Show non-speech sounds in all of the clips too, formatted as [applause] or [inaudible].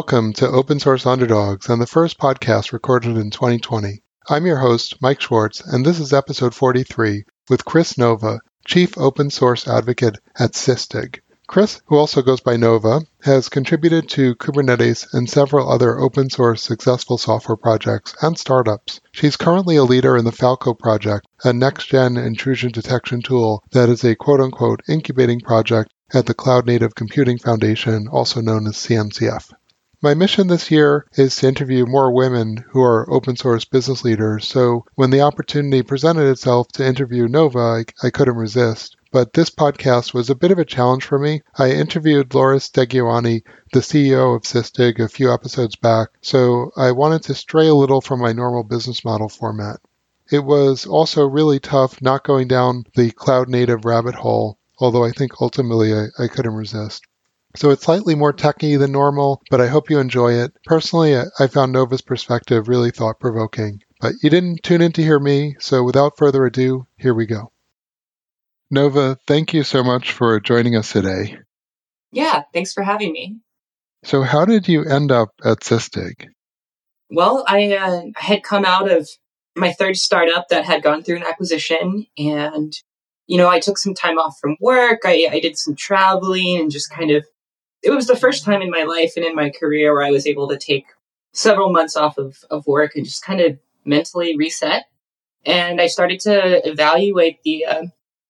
welcome to Open Source Underdogs and the first podcast recorded in 2020. I'm your host, Mike Schwartz, and this is episode 43 with Kris Nova, Chief Open Source Advocate at Sysdig. Kris, who also goes by Nova, has contributed to Kubernetes and several other open source successful software projects and startups. She's currently a leader in the Falco project, a next gen intrusion detection tool that is a quote unquote incubating project at the Cloud Native Computing Foundation, also known as CNCF. My mission this year is to interview more women who are open source business leaders, so when the opportunity presented itself to interview Nova, I, I couldn't resist but this podcast was a bit of a challenge for me. I interviewed Loris Degioanni, the CEO of Sysdig, a few episodes back, so I wanted to stray a little from my normal business model format. It was also really tough not going down the cloud native rabbit hole, although I think ultimately I, I couldn't resist. So it's slightly more techy than normal, but I hope you enjoy it. Personally, I found Nova's perspective really thought provoking. But you didn't tune in to hear me, so without further ado, here we go. Nova, thank you so much for joining us today. Yeah, thanks for having me. So, how did you end up at Sysdig? Well, I, uh, had come out of my third startup that had gone through an acquisition, and you know, I took some time off from work. I, I did some traveling and just kind of. It was the first time in my life and in my career where I was able to take several months off of, of work and just kind of mentally reset. And I started to evaluate the uh,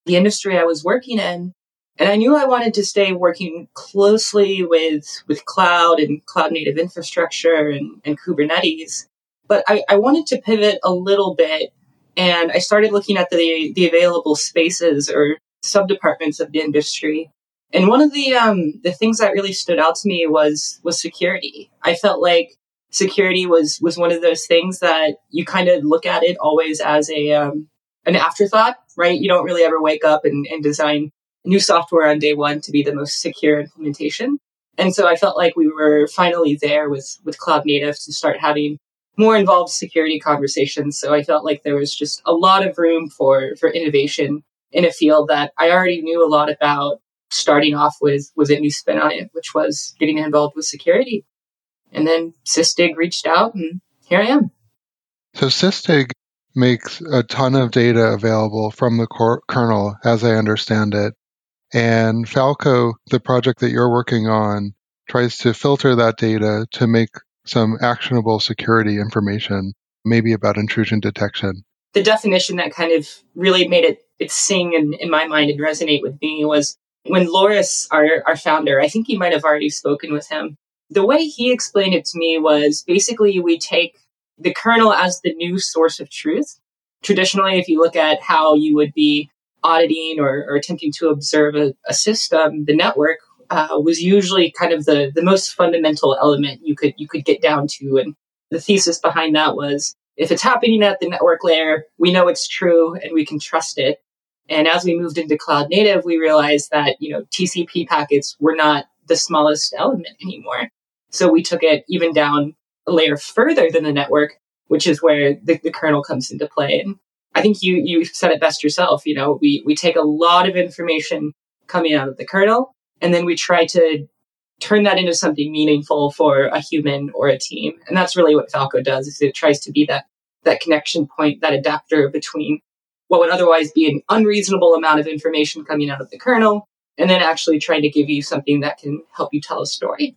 the industry I was working in. And I knew I wanted to stay working closely with, with cloud and cloud native infrastructure and, and Kubernetes. But I, I wanted to pivot a little bit and I started looking at the, the available spaces or sub departments of the industry. And one of the, um, the things that really stood out to me was, was security. I felt like security was, was one of those things that you kind of look at it always as a, um, an afterthought, right? You don't really ever wake up and, and design new software on day one to be the most secure implementation. And so I felt like we were finally there with, with Cloud Native to start having more involved security conversations. So I felt like there was just a lot of room for, for innovation in a field that I already knew a lot about starting off with, with a new spin on it, which was getting involved with security. And then Sysdig reached out and here I am. So Sysdig makes a ton of data available from the cor- kernel, as I understand it. And Falco, the project that you're working on, tries to filter that data to make some actionable security information, maybe about intrusion detection. The definition that kind of really made it, it sing in, in my mind and resonate with me was when Loris, our, our founder, I think you might have already spoken with him. The way he explained it to me was basically we take the kernel as the new source of truth. Traditionally, if you look at how you would be auditing or, or attempting to observe a, a system, the network uh, was usually kind of the, the most fundamental element you could you could get down to. And the thesis behind that was if it's happening at the network layer, we know it's true and we can trust it. And as we moved into cloud native, we realized that you know TCP packets were not the smallest element anymore. So we took it even down a layer further than the network, which is where the, the kernel comes into play. And I think you you said it best yourself. You know, we we take a lot of information coming out of the kernel, and then we try to turn that into something meaningful for a human or a team. And that's really what Falco does. Is it tries to be that that connection point, that adapter between what would otherwise be an unreasonable amount of information coming out of the kernel, and then actually trying to give you something that can help you tell a story.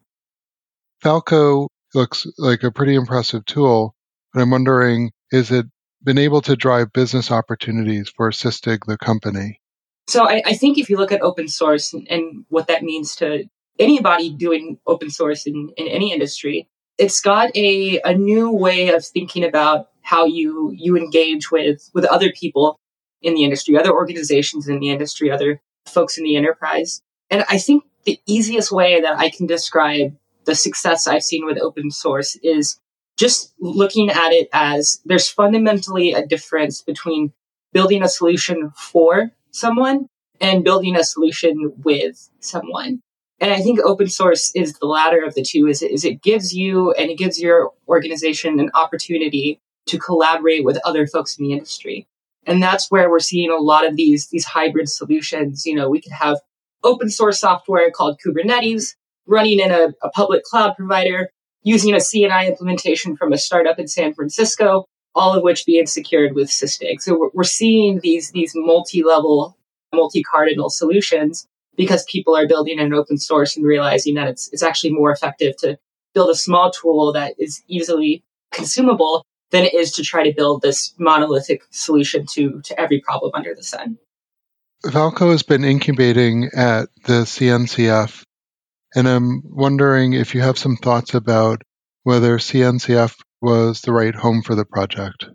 Falco looks like a pretty impressive tool. But I'm wondering, is it been able to drive business opportunities for Sysdig, the company? So I, I, think if you look at open source and, and, what that means to anybody doing open source in, in any industry, it's got a, a new way of thinking about how you you engage with with other people in the industry, other organizations in the industry, other folks in the enterprise. And I think the easiest way that I can describe the success I've seen with open source is just looking at it as there's fundamentally a difference between building a solution for someone and building a solution with someone. And I think open source is the latter of the two is, is it gives you and it gives your organization an opportunity to collaborate with other folks in the industry. And that's where we're seeing a lot of these, these hybrid solutions. You know, we could have open source software called Kubernetes running in a, a public cloud provider, using a CNI implementation from a startup in San Francisco, all of which being secured with Sysdig. So we're, we're seeing these, these multi-level, multi-cardinal solutions because people are building an open source and realizing that it's, it's actually more effective to build a small tool that is easily consumable than it is to try to build this monolithic solution to, to every problem under the sun. Falco has been incubating at the CNCF, and I'm wondering if you have some thoughts about whether CNCF was the right home for the project.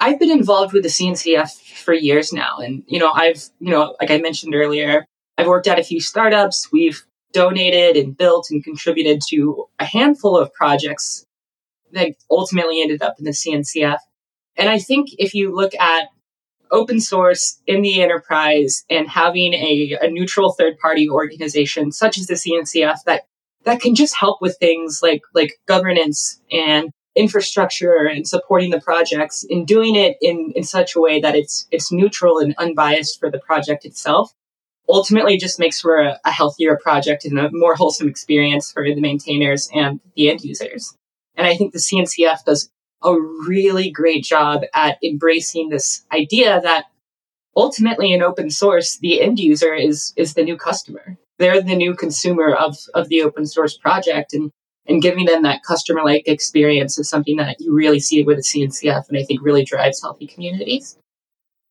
I've been involved with the CNCF for years now. And, you know, I've, you know, like I mentioned earlier, I've worked at a few startups. We've donated and built and contributed to a handful of projects that ultimately ended up in the CNCF. And I think if you look at open source in the enterprise and having a, a neutral third party organization such as the CNCF that that can just help with things like like governance and infrastructure and supporting the projects and doing it in, in such a way that it's it's neutral and unbiased for the project itself ultimately just makes for a, a healthier project and a more wholesome experience for the maintainers and the end users. And I think the CNCF does a really great job at embracing this idea that ultimately in open source, the end user is, is the new customer. They're the new consumer of, of the open source project and, and giving them that customer like experience is something that you really see with the CNCF and I think really drives healthy communities.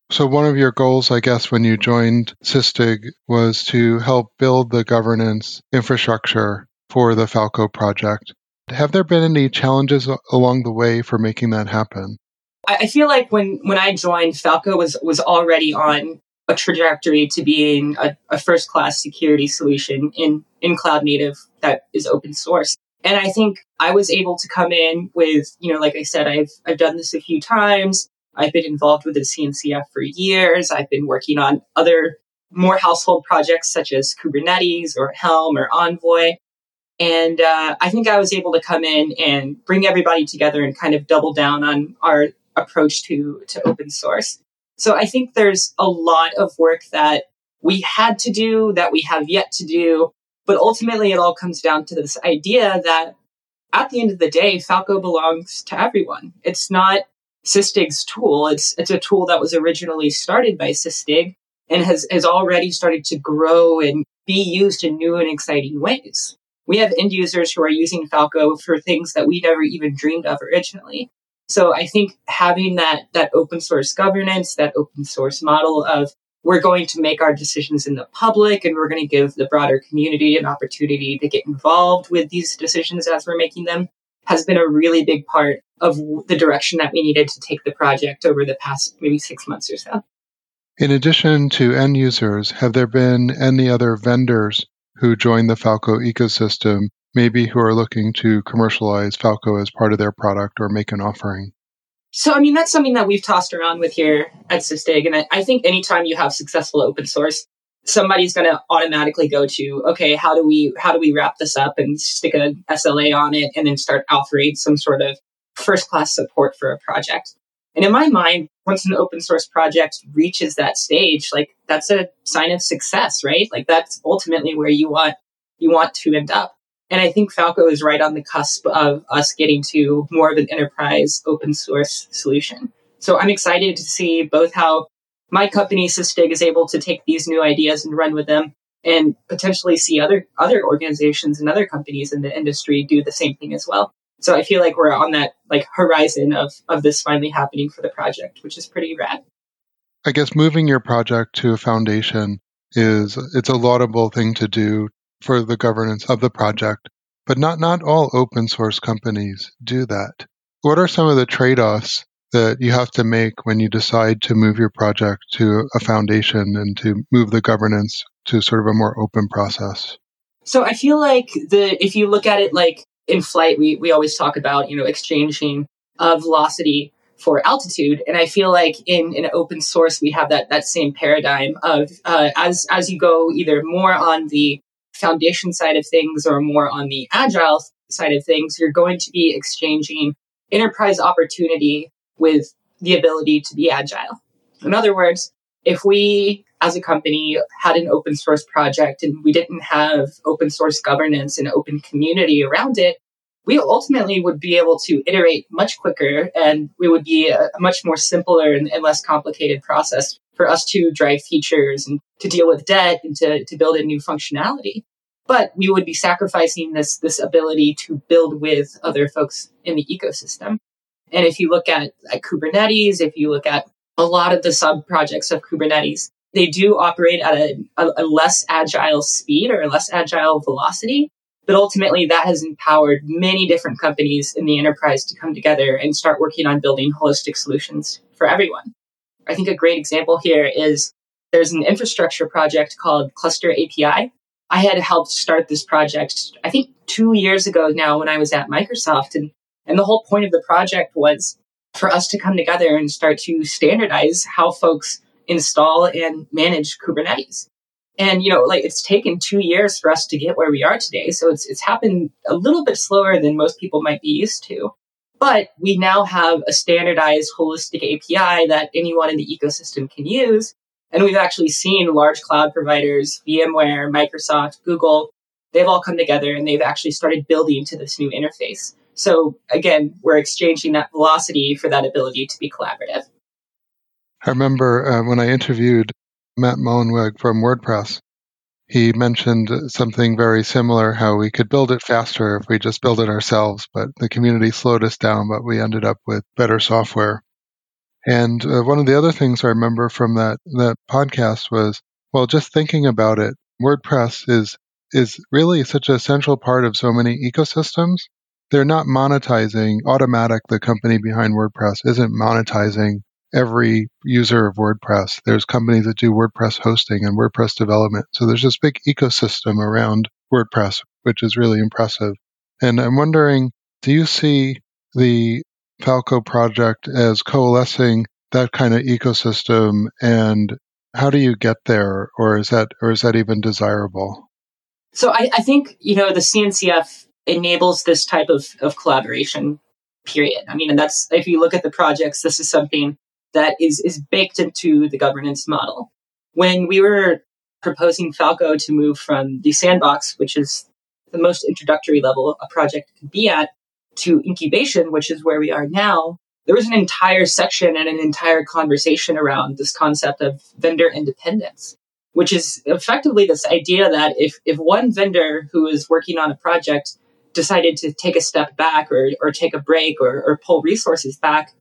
So, one of your goals, I guess, when you joined Sysdig was to help build the governance infrastructure for the Falco project. Have there been any challenges along the way for making that happen? I feel like when, when I joined, Falco was, was already on a trajectory to being a, a first class security solution in, in cloud native that is open source. And I think I was able to come in with, you know, like I said, I've, I've done this a few times. I've been involved with the CNCF for years. I've been working on other more household projects such as Kubernetes or Helm or Envoy. And uh, I think I was able to come in and bring everybody together and kind of double down on our approach to, to open source. So I think there's a lot of work that we had to do, that we have yet to do. But ultimately, it all comes down to this idea that at the end of the day, Falco belongs to everyone. It's not Sysdig's tool. It's, it's a tool that was originally started by Sysdig and has, has already started to grow and be used in new and exciting ways we have end users who are using Falco for things that we never even dreamed of originally. So I think having that, that open source governance, that open source model of we're going to make our decisions in the public and we're going to give the broader community an opportunity to get involved with these decisions as we're making them has been a really big part of the direction that we needed to take the project over the past maybe six months or so. In addition to end users, have there been any other vendors who join the Falco ecosystem, maybe who are looking to commercialize Falco as part of their product or make an offering? So, I mean, that's something that we've tossed around with here at Sysdig. And I, I think anytime you have successful open source, somebody's going to automatically go to, okay, how do we, how do we wrap this up and stick a SLA on it and then start offering some sort of first class support for a project? And in my mind, once an open source project reaches that stage, like that's a sign of success, right? Like that's ultimately where you want you want to end up. And I think Falco is right on the cusp of us getting to more of an enterprise open source solution. So I'm excited to see both how my company Sysdig is able to take these new ideas and run with them and potentially see other other organizations and other companies in the industry do the same thing as well. So I feel like we're on that like horizon of of this finally happening for the project, which is pretty rad. I guess moving your project to a foundation is it's a laudable thing to do for the governance of the project, but not not all open source companies do that. What are some of the trade-offs that you have to make when you decide to move your project to a foundation and to move the governance to sort of a more open process? So I feel like the if you look at it like in flight, we, we always talk about, you know, exchanging uh, velocity for altitude. And I feel like in, in open source, we have that, that same paradigm of, uh, as, as you go either more on the foundation side of things or more on the agile side of things, you're going to be exchanging enterprise opportunity with the ability to be agile. In other words, if we as a company had an open source project and we didn't have open source governance and open community around it, we ultimately would be able to iterate much quicker and we would be a, much more simpler and, and, less complicated process for us to drive features and to deal with debt and to, to build a new functionality. But we would be sacrificing this, this ability to build with other folks in the ecosystem. And if you look at, at Kubernetes, if you look at a lot of the sub projects of Kubernetes, they do operate at a, a, a less agile speed or a less agile velocity but ultimately, that has empowered many different companies in the enterprise to come together and start working on building holistic solutions for everyone. I think a great example here is there's an infrastructure project called Cluster API. I had helped start this project, I think two years ago now when I was at Microsoft. And, and the whole point of the project was for us to come together and start to standardize how folks install and manage Kubernetes. And, you know, like it's taken two years for us to get where we are today. So it's, it's happened a little bit slower than most people might be used to. But we now have a standardized holistic API that anyone in the ecosystem can use. And we've actually seen large cloud providers, VMware, Microsoft, Google, they've all come together and they've actually started building to this new interface. So again, we're exchanging that velocity for that ability to be collaborative. I remember uh, when I interviewed Matt Mullenweg from WordPress, he mentioned something very similar how we could build it faster if we just build it ourselves, but the community slowed us down, but we ended up with better software. And uh, one of the other things I remember from that, that podcast was, well, just thinking about it, WordPress is, is really such a central part of so many ecosystems. They're not monetizing Automattic the company behind WordPress, isn't monetizing every user of WordPress. There's companies that do WordPress hosting and WordPress development. So there's this big ecosystem around WordPress, which is really impressive. And I'm wondering, do you see the Falco project as coalescing that kind of ecosystem and how do you get there or is that or is that even desirable? So I, I think, you know, the CNCF enables this type of, of collaboration period. I mean, and that's if you look at the projects, this is something that is, is baked into the governance model. When we were proposing Falco to move from the sandbox, which is the most introductory level a project can be at, to incubation, which is where we are now, there was an entire section and an entire conversation around this concept of vendor independence, which is effectively this idea that if, if one vendor who is working on a project decided to take a step back or, or take a break or, or pull resources back,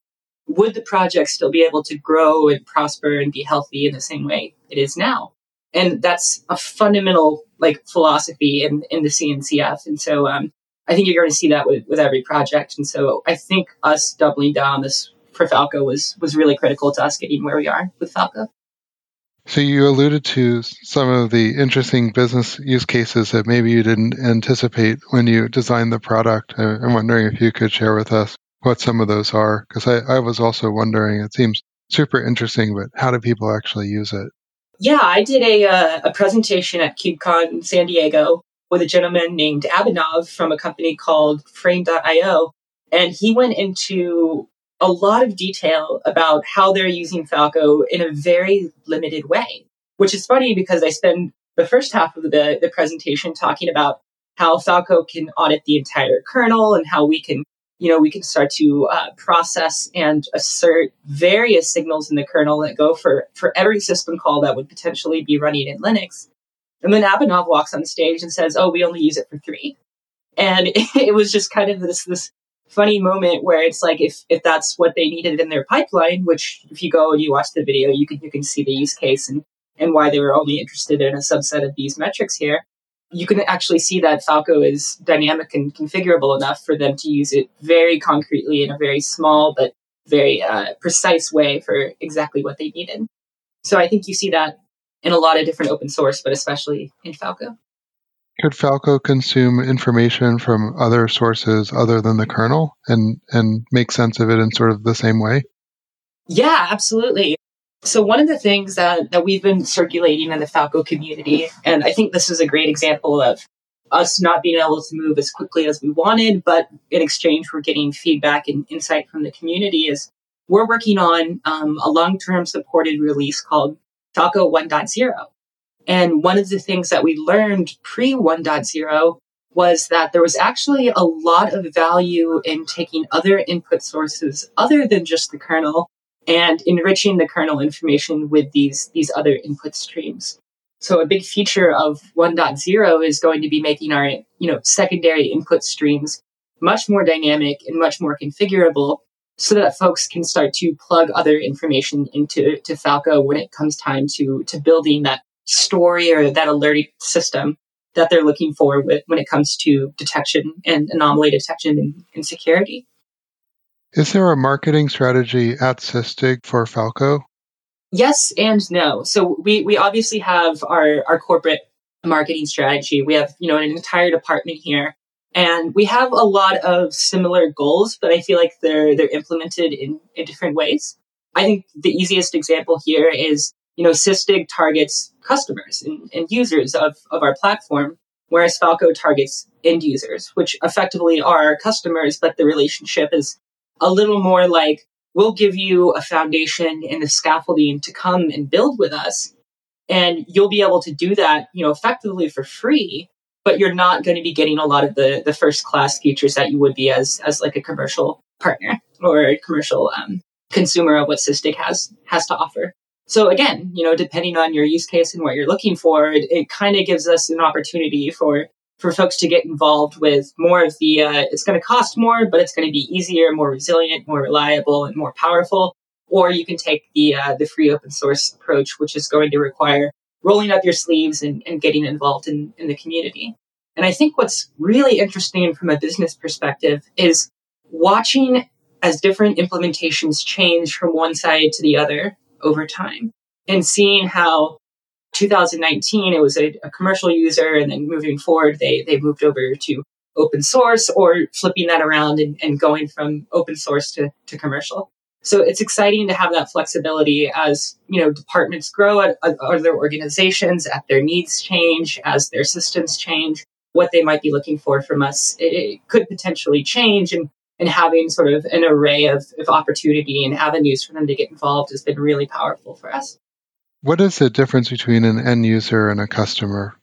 would the project still be able to grow and prosper and be healthy in the same way it is now? And that's a fundamental like philosophy in, in the CNCF. And so um, I think you're going to see that with, with every project. And so I think us doubling down this for Falco was was really critical to us getting where we are with Falco. So you alluded to some of the interesting business use cases that maybe you didn't anticipate when you designed the product. I'm wondering if you could share with us what some of those are because I, I was also wondering it seems super interesting but how do people actually use it yeah i did a, uh, a presentation at kubecon in san diego with a gentleman named abhinav from a company called frame.io and he went into a lot of detail about how they're using falco in a very limited way which is funny because i spend the first half of the, the presentation talking about how falco can audit the entire kernel and how we can you know, we can start to uh, process and assert various signals in the kernel that go for, for every system call that would potentially be running in Linux. And then Abhinav walks on stage and says, oh, we only use it for three. And [laughs] it was just kind of this, this funny moment where it's like, if, if that's what they needed in their pipeline, which if you go and you watch the video, you can, you can see the use case and, and why they were only interested in a subset of these metrics here you can actually see that Falco is dynamic and configurable enough for them to use it very concretely in a very small but very uh, precise way for exactly what they needed. So I think you see that in a lot of different open source, but especially in Falco. Could Falco consume information from other sources other than the kernel and, and make sense of it in sort of the same way? Yeah, absolutely. So one of the things that, that we've been circulating in the Falco community, and I think this is a great example of us not being able to move as quickly as we wanted, but in exchange we're getting feedback and insight from the community is we're working on um, a long-term supported release called Falco 1.0. And one of the things that we learned pre 1.0 was that there was actually a lot of value in taking other input sources other than just the kernel and enriching the kernel information with these, these other input streams. So a big feature of 1.0 is going to be making our, you know, secondary input streams much more dynamic and much more configurable so that folks can start to plug other information into to Falco when it comes time to to building that story or that alerting system that they're looking for with, when it comes to detection and anomaly detection and, and security. Is there a marketing strategy at Sysdig for Falco? Yes and no. So we we obviously have our our corporate marketing strategy. We have you know an entire department here, and we have a lot of similar goals, but I feel like they're they're implemented in in different ways. I think the easiest example here is you know Sysdig targets customers and, and users of of our platform, whereas Falco targets end users, which effectively are our customers, but the relationship is a little more like we'll give you a foundation and the scaffolding to come and build with us. And you'll be able to do that, you know, effectively for free, but you're not going to be getting a lot of the, the first class features that you would be as, as like a commercial partner or a commercial um, consumer of what Sysdig has, has to offer. So again, you know, depending on your use case and what you're looking for, it, it kind of gives us an opportunity for for folks to get involved with more of the uh, it's going to cost more but it's going to be easier more resilient more reliable and more powerful. Or you can take the uh, the free open source approach which is going to require rolling up your sleeves and, and getting involved in, in the community. And i think what's really interesting from a business perspective is watching as different implementations change from one side to the other over time and seeing how 2019, it was a, a, commercial user, and then moving forward, they they moved over to open source or flipping that around and, and going from open source to, to commercial. So it's exciting to have that flexibility as you know departments grow at, at other organizations, as their needs change, as their systems change, what they might be looking for from us. It, it could potentially change, and and having sort of an array of, of opportunity and avenues for them to get involved has been really powerful for us. What is the difference between an end user and a customer?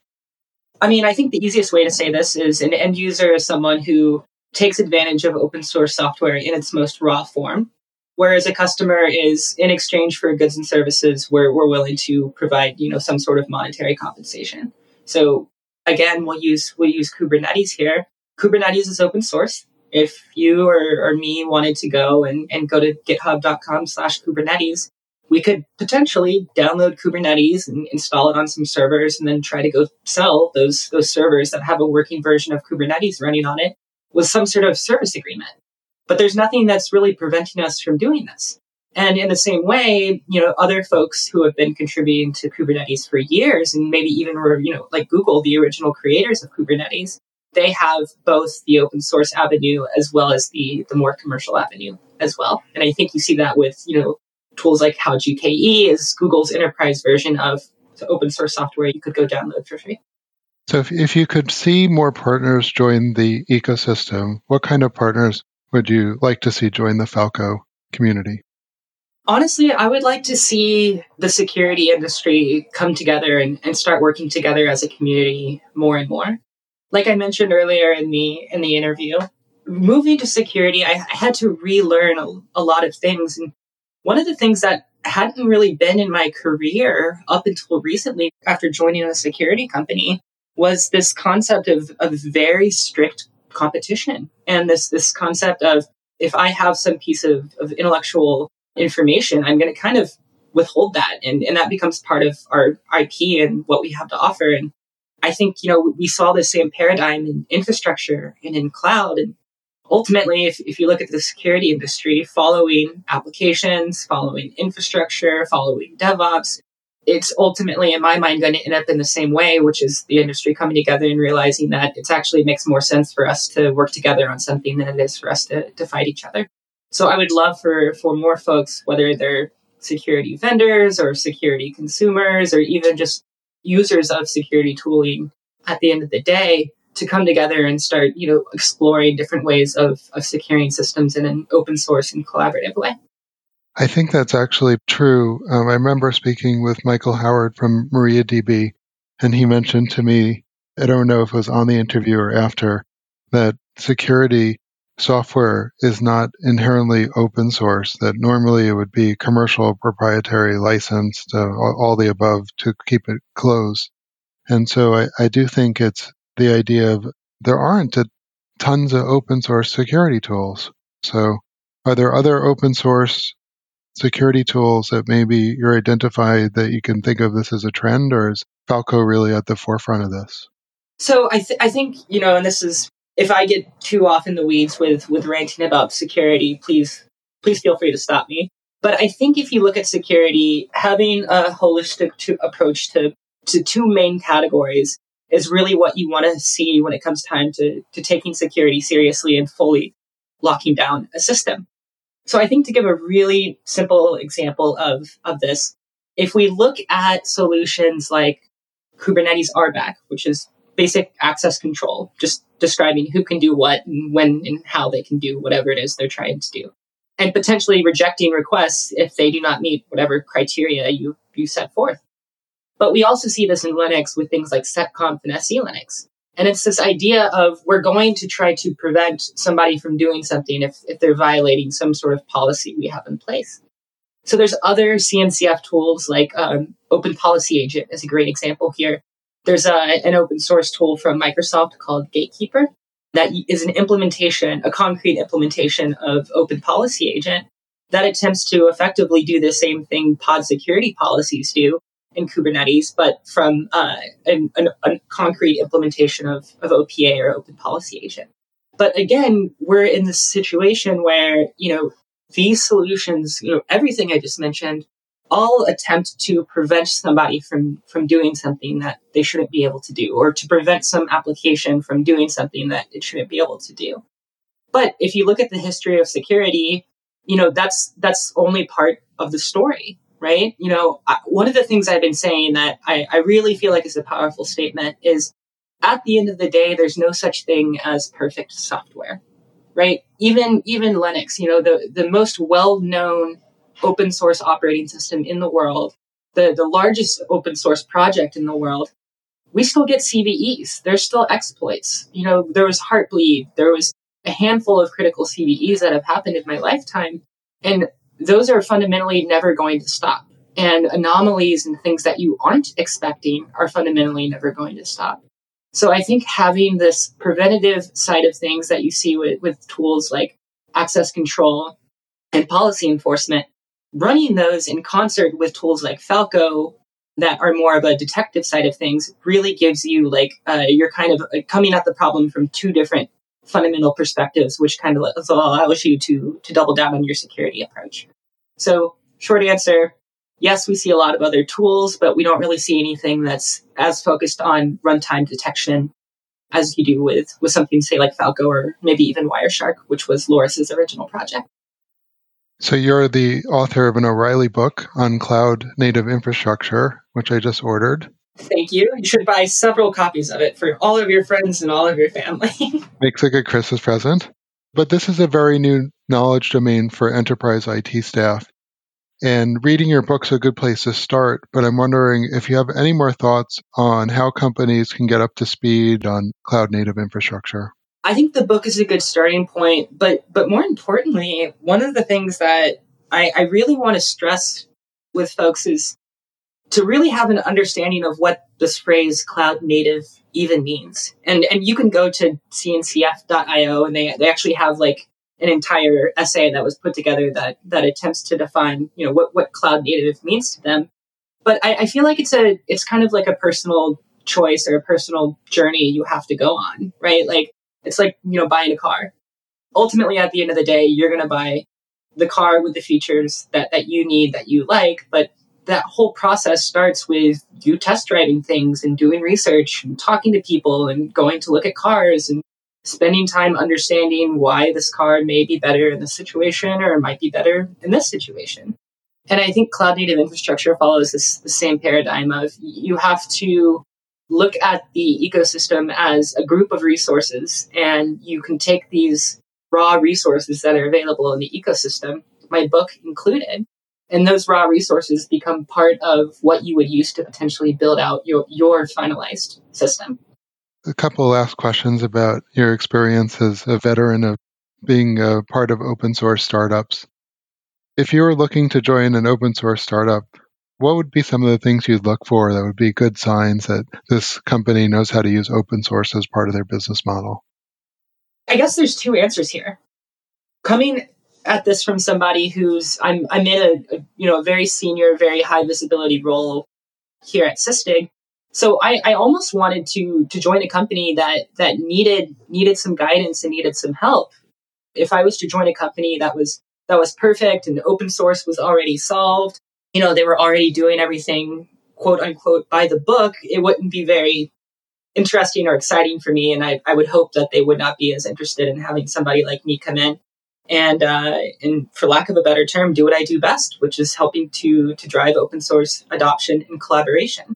I mean, I think the easiest way to say this is an end user is someone who takes advantage of open source software in its most raw form, whereas a customer is in exchange for goods and services where we're willing to provide, you know, some sort of monetary compensation. So again, we'll use we'll use Kubernetes here. Kubernetes is open source. If you or, or me wanted to go and, and go to github.com slash Kubernetes we could potentially download Kubernetes and install it on some servers and then try to go sell those, those servers that have a working version of Kubernetes running on it with some sort of service agreement. But there's nothing that's really preventing us from doing this. And in the same way, you know, other folks who have been contributing to Kubernetes for years and maybe even were, you know, like Google, the original creators of Kubernetes, they have both the open source avenue as well as the, the more commercial avenue as well. And I think you see that with, you know, tools like How GKE is Google's enterprise version of open source software you could go download for free. So, if, if you could see more partners join the ecosystem, what kind of partners would you like to see join the Falco community? Honestly, I would like to see the security industry come together and, and start working together as a community more and more. Like I mentioned earlier in the in the interview, moving to security, I, I had to relearn a, a lot of things. And one of the things that hadn't really been in my career up until recently after joining a security company was this concept of, of very strict competition and this this concept of if I have some piece of, of intellectual information, I'm going to kind of withhold that. And, and that becomes part of our IP and what we have to offer. And I think, you know, we saw the same paradigm in infrastructure and in cloud. And ultimately, if, if you look at the security industry, following applications, following infrastructure, following DevOps, it's ultimately, in my mind, going to end up in the same way, which is the industry coming together and realizing that it actually makes more sense for us to work together on something than it is for us to, to fight each other. So I would love for, for more folks, whether they're security vendors or security consumers or even just users of security tooling at the end of the day, to come together and start, you know, exploring different ways of, of securing systems in an open source and collaborative way. I think that's actually true. Um, I remember speaking with Michael Howard from MariaDB, and he mentioned to me I don't know if it was on the interview or after, that security software is not inherently open source, that normally it would be commercial, proprietary, licensed, uh, all, the above to keep it closed. And so I, I do think it's the idea of there aren't a, tons of open source security tools. So are there other open source security tools that maybe you're identified that you can think of this as a trend or is Falco really at the forefront of this? So I, th- I think, you know, and this is if I get too off in the weeds with with ranting about security, please please feel free to stop me. But I think if you look at security, having a holistic to, approach to to two main categories is really what you want to see when it comes time to to taking security seriously and fully locking down a system. So I think to give a really simple example of of this, if we look at solutions like Kubernetes RBAC, which is basic access control, just describing who can do what and when and how they can do whatever it is they're trying to do. And potentially rejecting requests if they do not meet whatever criteria you, you set forth. But we also see this in Linux with things like seccomp and SE Linux. And it's this idea of we're going to try to prevent somebody from doing something if, if they're violating some sort of policy we have in place. So there's other CNCF tools like um, Open Policy Agent is a great example here, there's a, an open source tool from Microsoft called Gatekeeper that is an implementation, a concrete implementation of Open Policy Agent that attempts to effectively do the same thing pod security policies do in Kubernetes, but from uh, an, an, a concrete implementation of, of OPA or Open Policy Agent. But again, we're in this situation where, you know, these solutions, you know, everything I just mentioned all attempt to prevent somebody from from doing something that they shouldn't be able to do or to prevent some application from doing something that it shouldn't be able to do. But if you look at the history of security you know that's that's only part of the story right? You know I, one of the things i've been saying that I, I really feel like is a powerful statement is at the end of the day there's no such thing as perfect software right? Even even linux you know the the most well known open source operating system in the world, the, the largest open source project in the world, we still get CVEs. There's still exploits. You know, there was Heartbleed. There was a handful of critical CVEs that have happened in my lifetime. And those are fundamentally never going to stop. And anomalies and things that you aren't expecting are fundamentally never going to stop. So I think having this preventative side of things that you see with, with tools like access control and policy enforcement running those in concert with tools like Falco that are more of a detective side of things really gives you like uh, you're kind of uh, coming at the problem from two different fundamental perspectives, which kind of allows you to to double down on your security approach. So, short answer: yes, we see a lot of other tools, but we don't really see anything that's as focused on runtime detection as you do with with something say like Falco or maybe even Wireshark, which was Loris's original project. So you're the author of an O'Reilly book on cloud native infrastructure, which I just ordered. Thank you. You should buy several copies of it for all of your friends and all of your family. [laughs] Makes a good Christmas present. But this is a very new knowledge domain for enterprise IT staff. And reading your book's a good place to start, but I'm wondering if you have any more thoughts on how companies can get up to speed on cloud native infrastructure. I think the book is a good starting point, but but more importantly, one of the things that I, I really want to stress with folks is to really have an understanding of what this phrase cloud native even means. And and you can go to cncf.io and they they actually have like an entire essay that was put together that that attempts to define, you know, what, what cloud native means to them. But I, I feel like it's a it's kind of like a personal choice or a personal journey you have to go on, right? Like it's like, you know, buying a car. Ultimately, at the end of the day, you're going to buy the car with the features that, that you need, that you like. But that whole process starts with you test driving things and doing research and talking to people and going to look at cars and spending time understanding why this car may be better in this situation or might be better in this situation. And I think cloud native infrastructure follows this the same paradigm of you have to look at the ecosystem as a group of resources and you can take these raw resources that are available in the ecosystem, my book included, and those raw resources become part of what you would use to potentially build out your, your finalized system. a couple last questions about your experience as a veteran of being a part of open source startups. If you were looking to join an open source startup, what would be some of the things you'd look for that would be good signs that this company knows how to use open source as part of their business model? I guess there's two answers here. Coming at this from somebody who's I'm I'm in a, a you know a very senior, very high visibility role here at Sysdig. So I, I almost wanted to to join a company that that needed needed some guidance and needed some help. If I was to join a company that was that was perfect and open source was already solved, you know, they were already doing everything quote unquote by the book, it wouldn't be very interesting or exciting for me. And I, I would hope that they would not be as interested in having somebody like me come in and uh, and for lack of a better term, do what I do best, which is helping to to drive open source adoption and collaboration.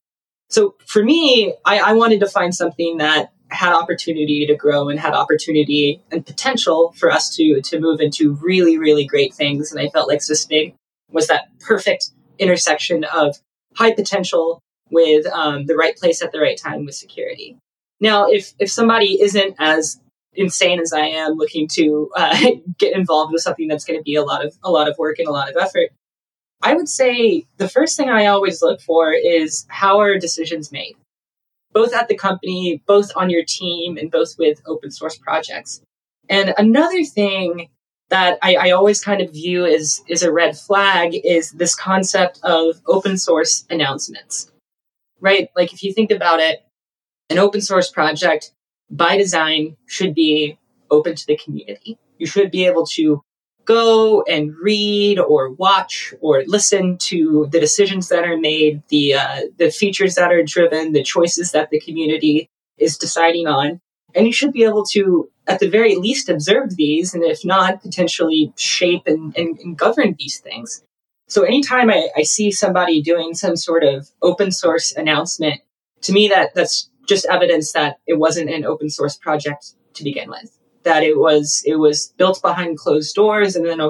So for me, I, I wanted to find something that had opportunity to grow and had opportunity and potential for us to to move into really really great things. And I felt like Sysdig was that perfect intersection of high potential with um, the right place at the right time with security. Now, if if somebody isn't as insane as I am, looking to uh, [laughs] get involved with something that's going to be a lot of a lot of work and a lot of effort, I would say the first thing I always look for is how are decisions made, both at the company, both on your team, and both with open source projects. And another thing that I, I always kind of view as is a red flag is this concept of open source announcements, right? Like if you think about it, an open source project by design should be open to the community. You should be able to go and read or watch or listen to the decisions that are made, the uh, the features that are driven, the choices that the community is deciding on, and you should be able to, at the very least, observe these, and if not, potentially shape and, and, and govern these things. So anytime I, I see somebody doing some sort of open source announcement, to me that that's just evidence that it wasn't an open source project to begin with. That it was it was built behind closed doors and then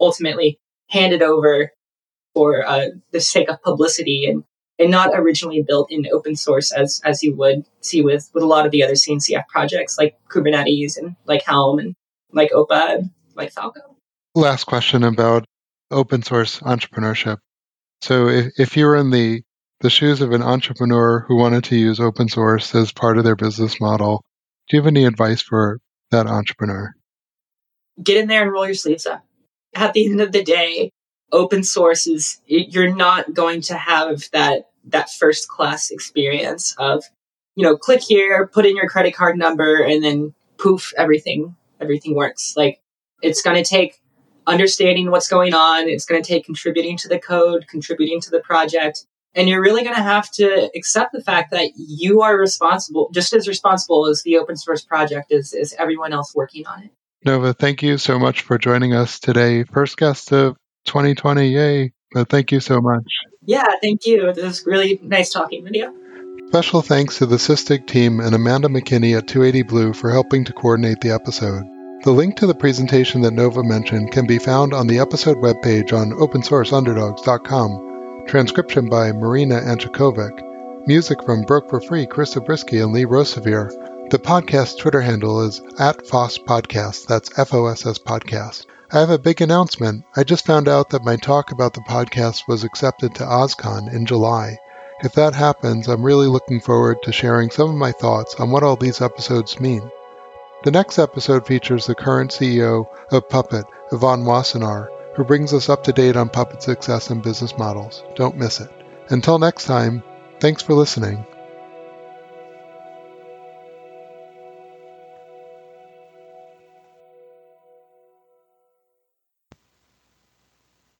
ultimately handed over for uh, the sake of publicity and and not originally built in open source as as you would see with with a lot of the other CNCF projects like Kubernetes and like Helm and like OPA, and like Falco. Last question about open source entrepreneurship. So if, if you were in the the shoes of an entrepreneur who wanted to use open source as part of their business model, do you have any advice for that entrepreneur? Get in there and roll your sleeves up. At the end of the day, open source is you're not going to have that that first class experience of you know click here put in your credit card number and then poof everything everything works like it's going to take understanding what's going on it's going to take contributing to the code contributing to the project and you're really going to have to accept the fact that you are responsible, just as responsible as the open source project is, is everyone else working on it. Nova, thank you so much for joining us today. First guest of 2020, yay. But thank you so much. Yeah, thank you. It was really nice talking with you. Special thanks to the Sysdig team and Amanda McKinney at 280 Blue for helping to coordinate the episode. The link to the presentation that Nova mentioned can be found on the episode webpage on opensourceunderdog's.com Transcription by Marina Anchikovic. Music from Broke for Free, Chris Zabriskie and Lee Rosevere. The podcast Twitter handle is at Foss Podcast. That's F O S S Podcast. I have a big announcement. I just found out that my talk about the podcast was accepted to OSCON in July. If that happens, I'm really looking forward to sharing some of my thoughts on what all these episodes mean. The next episode features the current CEO of Puppet, Yvonne Wassenaar, who brings us up to date on Puppet success and business models. Don't miss it. Until next time, thanks for listening.